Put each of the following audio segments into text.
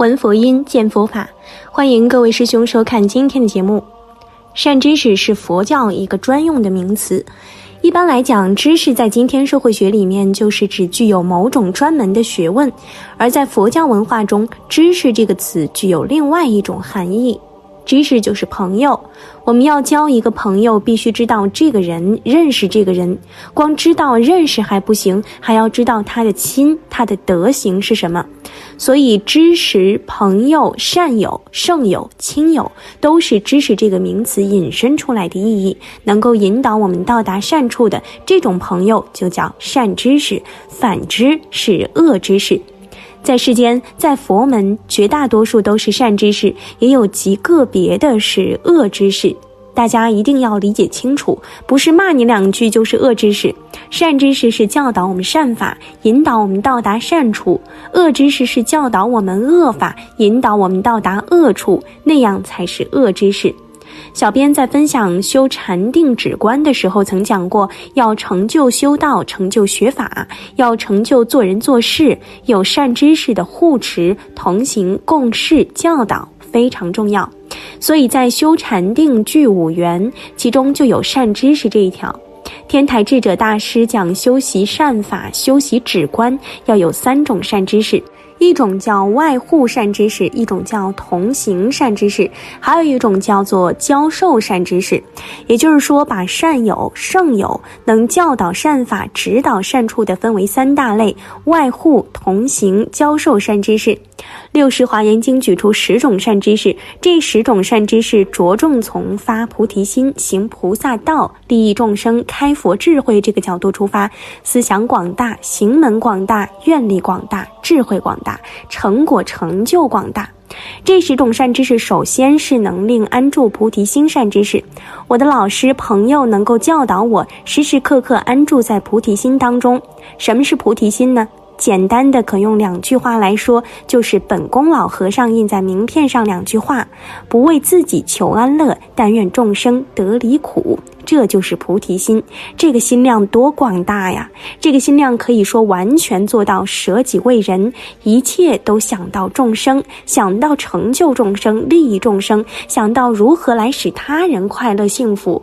闻佛音，见佛法。欢迎各位师兄收看今天的节目。善知识是佛教一个专用的名词。一般来讲，知识在今天社会学里面就是指具有某种专门的学问；而在佛教文化中，知识这个词具有另外一种含义。知识就是朋友，我们要交一个朋友，必须知道这个人，认识这个人。光知道认识还不行，还要知道他的亲，他的德行是什么。所以，知识、朋友、善友、圣友、亲友，都是知识这个名词引申出来的意义。能够引导我们到达善处的这种朋友，就叫善知识；反之是恶知识。在世间，在佛门，绝大多数都是善知识，也有极个别的是恶知识。大家一定要理解清楚，不是骂你两句就是恶知识。善知识是教导我们善法，引导我们到达善处；恶知识是教导我们恶法，引导我们到达恶处，那样才是恶知识。小编在分享修禅定止观的时候，曾讲过，要成就修道，成就学法，要成就做人做事，有善知识的护持、同行、共事、教导非常重要。所以在修禅定具五缘，其中就有善知识这一条。天台智者大师讲修习善法、修习止观，要有三种善知识。一种叫外护善知识，一种叫同行善知识，还有一种叫做教授善知识。也就是说，把善友、圣友能教导善法、指导善处的分为三大类：外护、同行、教授善知识。六世华严经举出十种善知识，这十种善知识着重从发菩提心、行菩萨道、利益众生、开佛智慧这个角度出发，思想广大，行门广大，愿力广大，智慧广大，成果成就广大。这十种善知识，首先是能令安住菩提心善知识。我的老师朋友能够教导我，时时刻刻安住在菩提心当中。什么是菩提心呢？简单的可用两句话来说，就是本宫老和尚印在名片上两句话：不为自己求安乐，但愿众生得离苦。这就是菩提心，这个心量多广大呀！这个心量可以说完全做到舍己为人，一切都想到众生，想到成就众生、利益众生，想到如何来使他人快乐幸福。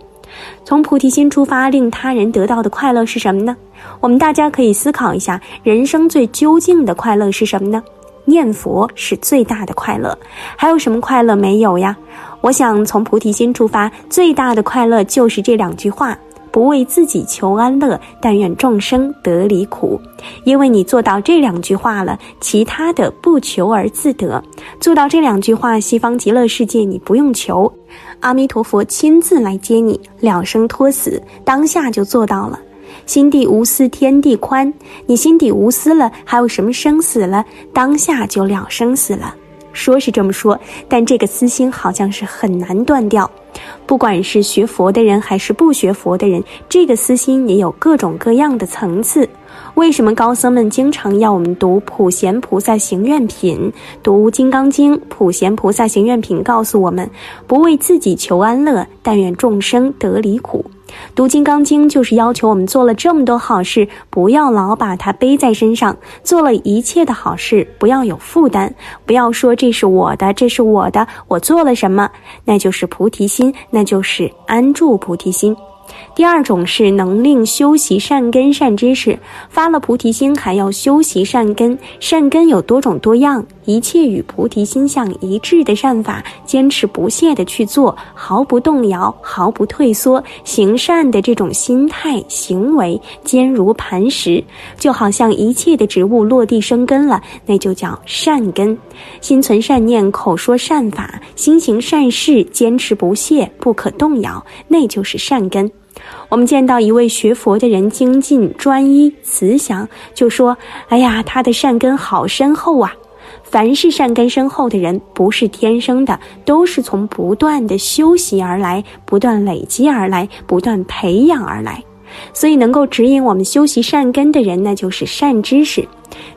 从菩提心出发，令他人得到的快乐是什么呢？我们大家可以思考一下，人生最究竟的快乐是什么呢？念佛是最大的快乐，还有什么快乐没有呀？我想从菩提心出发，最大的快乐就是这两句话。不为自己求安乐，但愿众生得离苦。因为你做到这两句话了，其他的不求而自得。做到这两句话，西方极乐世界你不用求，阿弥陀佛亲自来接你，了生脱死，当下就做到了。心地无私，天地宽。你心底无私了，还有什么生死了？当下就了生死了。说是这么说，但这个私心好像是很难断掉。不管是学佛的人还是不学佛的人，这个私心也有各种各样的层次。为什么高僧们经常要我们读《普贤菩萨行愿品》、读《金刚经》？《普贤菩萨行愿品》告诉我们：不为自己求安乐，但愿众生得离苦。读《金刚经》就是要求我们做了这么多好事，不要老把它背在身上；做了一切的好事，不要有负担，不要说这是我的，这是我的，我做了什么？那就是菩提心，那就是安住菩提心。第二种是能令修习善根善知识，发了菩提心还要修习善根。善根有多种多样，一切与菩提心相一致的善法，坚持不懈的去做，毫不动摇，毫不退缩，行善的这种心态行为坚如磐石，就好像一切的植物落地生根了，那就叫善根。心存善念，口说善法，心行善事，坚持不懈，不可动摇，那就是善根。我们见到一位学佛的人精进专一慈祥，就说：“哎呀，他的善根好深厚啊！”凡是善根深厚的人，不是天生的，都是从不断的修习而来，不断累积而来，不断培养而来。所以，能够指引我们修习善根的人，那就是善知识。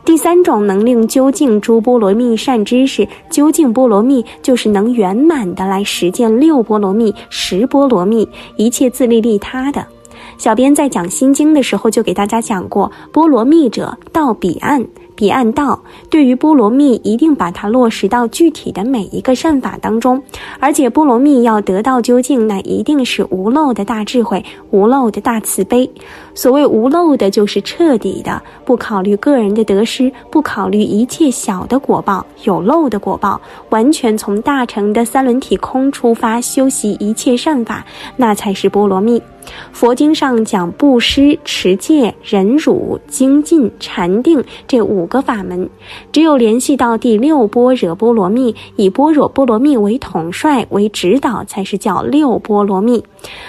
第三种能令究竟诸波罗蜜善知识，究竟波罗蜜就是能圆满的来实践六波罗蜜、十波罗蜜，一切自利利他的。小编在讲心经的时候就给大家讲过，波罗蜜者到彼岸。彼岸道，对于波罗蜜一定把它落实到具体的每一个善法当中，而且波罗蜜要得到究竟，那一定是无漏的大智慧，无漏的大慈悲。所谓无漏的，就是彻底的，不考虑个人的得失，不考虑一切小的果报、有漏的果报，完全从大乘的三轮体空出发修习一切善法，那才是波罗蜜。佛经上讲布施、持戒、忍辱、精进、禅定这五个法门，只有联系到第六波若波罗蜜，以般若波罗蜜为统帅、为指导，才是叫六波罗蜜。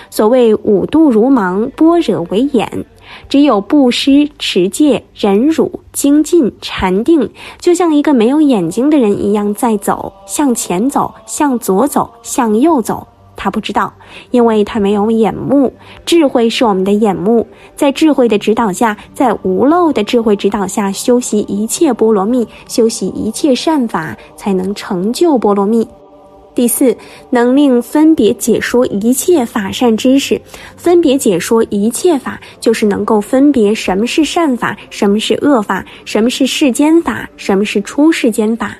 所谓五度如盲，般若为眼。只有布施、持戒、忍辱、精进、禅定，就像一个没有眼睛的人一样在走，向前走，向左走，向右走。他不知道，因为他没有眼目。智慧是我们的眼目，在智慧的指导下，在无漏的智慧指导下，修习一切波罗蜜，修习一切善法，才能成就波罗蜜。第四，能令分别解说一切法善知识。分别解说一切法，就是能够分别什么是善法，什么是恶法，什么是世间法，什么是出世间法。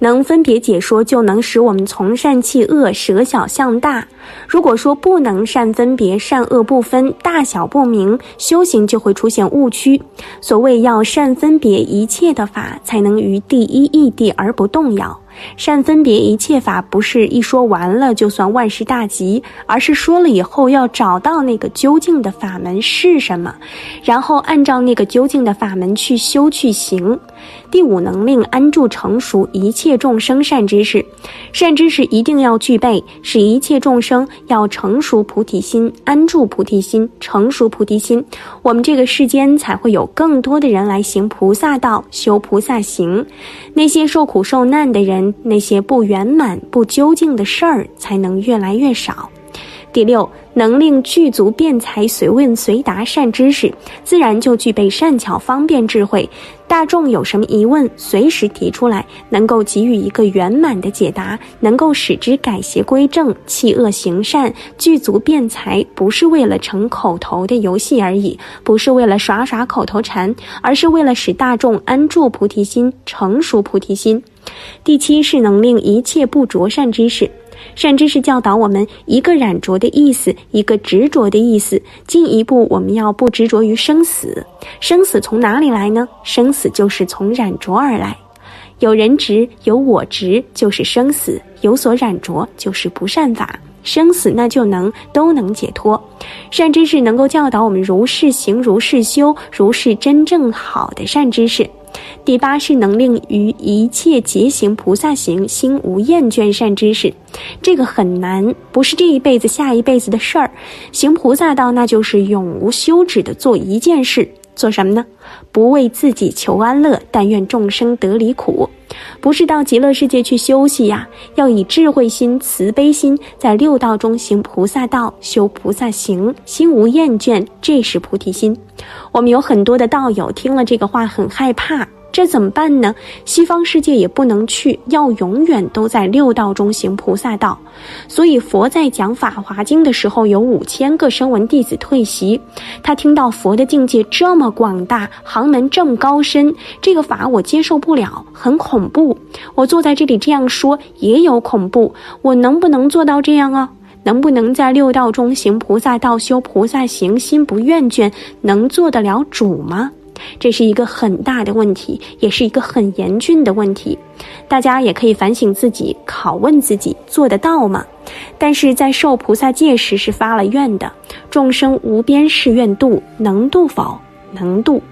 能分别解说，就能使我们从善弃恶，舍小向大。如果说不能善分别，善恶不分，大小不明，修行就会出现误区。所谓要善分别一切的法，才能于第一义地而不动摇。善分别一切法，不是一说完了就算万事大吉，而是说了以后要找到那个究竟的法门是什么，然后按照那个究竟的法门去修去行。第五，能令安住成熟一切众生善知识，善知识一定要具备，使一切众生要成熟菩提心，安住菩提心，成熟菩提心，我们这个世间才会有更多的人来行菩萨道，修菩萨行，那些受苦受难的人，那些不圆满不究竟的事儿，才能越来越少。第六，能令具足辩才随问随答善知识，自然就具备善巧方便智慧。大众有什么疑问，随时提出来，能够给予一个圆满的解答，能够使之改邪归正，弃恶行善，具足辩才，不是为了成口头的游戏而已，不是为了耍耍口头禅，而是为了使大众安住菩提心，成熟菩提心。第七是能令一切不着善知识。善知识教导我们一个染着的意思，一个执着的意思。进一步，我们要不执着于生死。生死从哪里来呢？生死就是从染着而来。有人执，有我执，就是生死；有所染着，就是不善法。生死那就能都能解脱。善知识能够教导我们如是行，如是修，如是真正好的善知识。第八是能令于一切劫行菩萨行，心无厌倦善知识，这个很难，不是这一辈子下一辈子的事儿。行菩萨道，那就是永无休止的做一件事，做什么呢？不为自己求安乐，但愿众生得离苦。不是到极乐世界去休息呀，要以智慧心、慈悲心，在六道中行菩萨道，修菩萨行，心无厌倦，这是菩提心。我们有很多的道友听了这个话很害怕。这怎么办呢？西方世界也不能去，要永远都在六道中行菩萨道。所以佛在讲《法华经》的时候，有五千个声闻弟子退席。他听到佛的境界这么广大，行门这么高深，这个法我接受不了，很恐怖。我坐在这里这样说也有恐怖，我能不能做到这样啊？能不能在六道中行菩萨道，修菩萨行，心不厌倦，能做得了主吗？这是一个很大的问题，也是一个很严峻的问题。大家也可以反省自己，拷问自己，做得到吗？但是在受菩萨戒时是发了愿的，众生无边誓愿度，能度否？能度。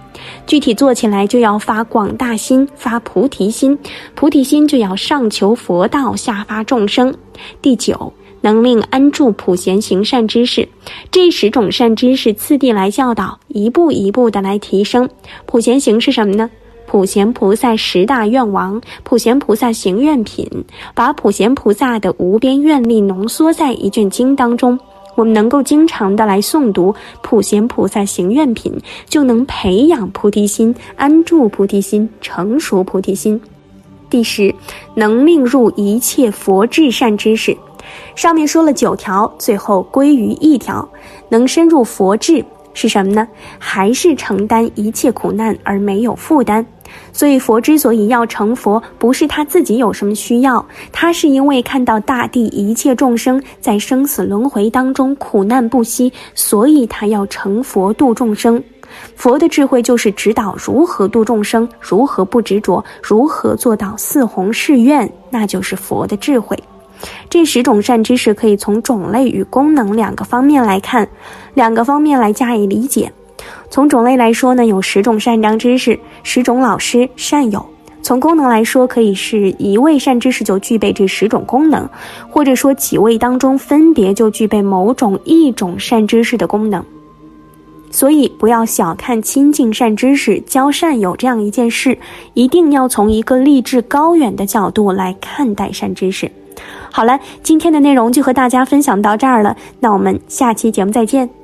具体做起来就要发广大心，发菩提心，菩提心就要上求佛道，下发众生。第九。能令安住普贤行善知识，这十种善知识次第来教导，一步一步的来提升。普贤行是什么呢？普贤菩萨十大愿王，普贤菩萨行愿品，把普贤菩萨的无边愿力浓缩在一卷经当中。我们能够经常的来诵读普贤菩萨行愿品，就能培养菩提心，安住菩提心，成熟菩提心。第十，能令入一切佛智善知识。上面说了九条，最后归于一条，能深入佛智是什么呢？还是承担一切苦难而没有负担。所以佛之所以要成佛，不是他自己有什么需要，他是因为看到大地一切众生在生死轮回当中苦难不息，所以他要成佛度众生。佛的智慧就是指导如何度众生，如何不执着，如何做到四弘誓愿，那就是佛的智慧。这十种善知识可以从种类与功能两个方面来看，两个方面来加以理解。从种类来说呢，有十种善良知识，十种老师善友；从功能来说，可以是一位善知识就具备这十种功能，或者说几位当中分别就具备某种一种善知识的功能。所以，不要小看亲近善知识、交善友这样一件事，一定要从一个立志高远的角度来看待善知识。好了，今天的内容就和大家分享到这儿了，那我们下期节目再见。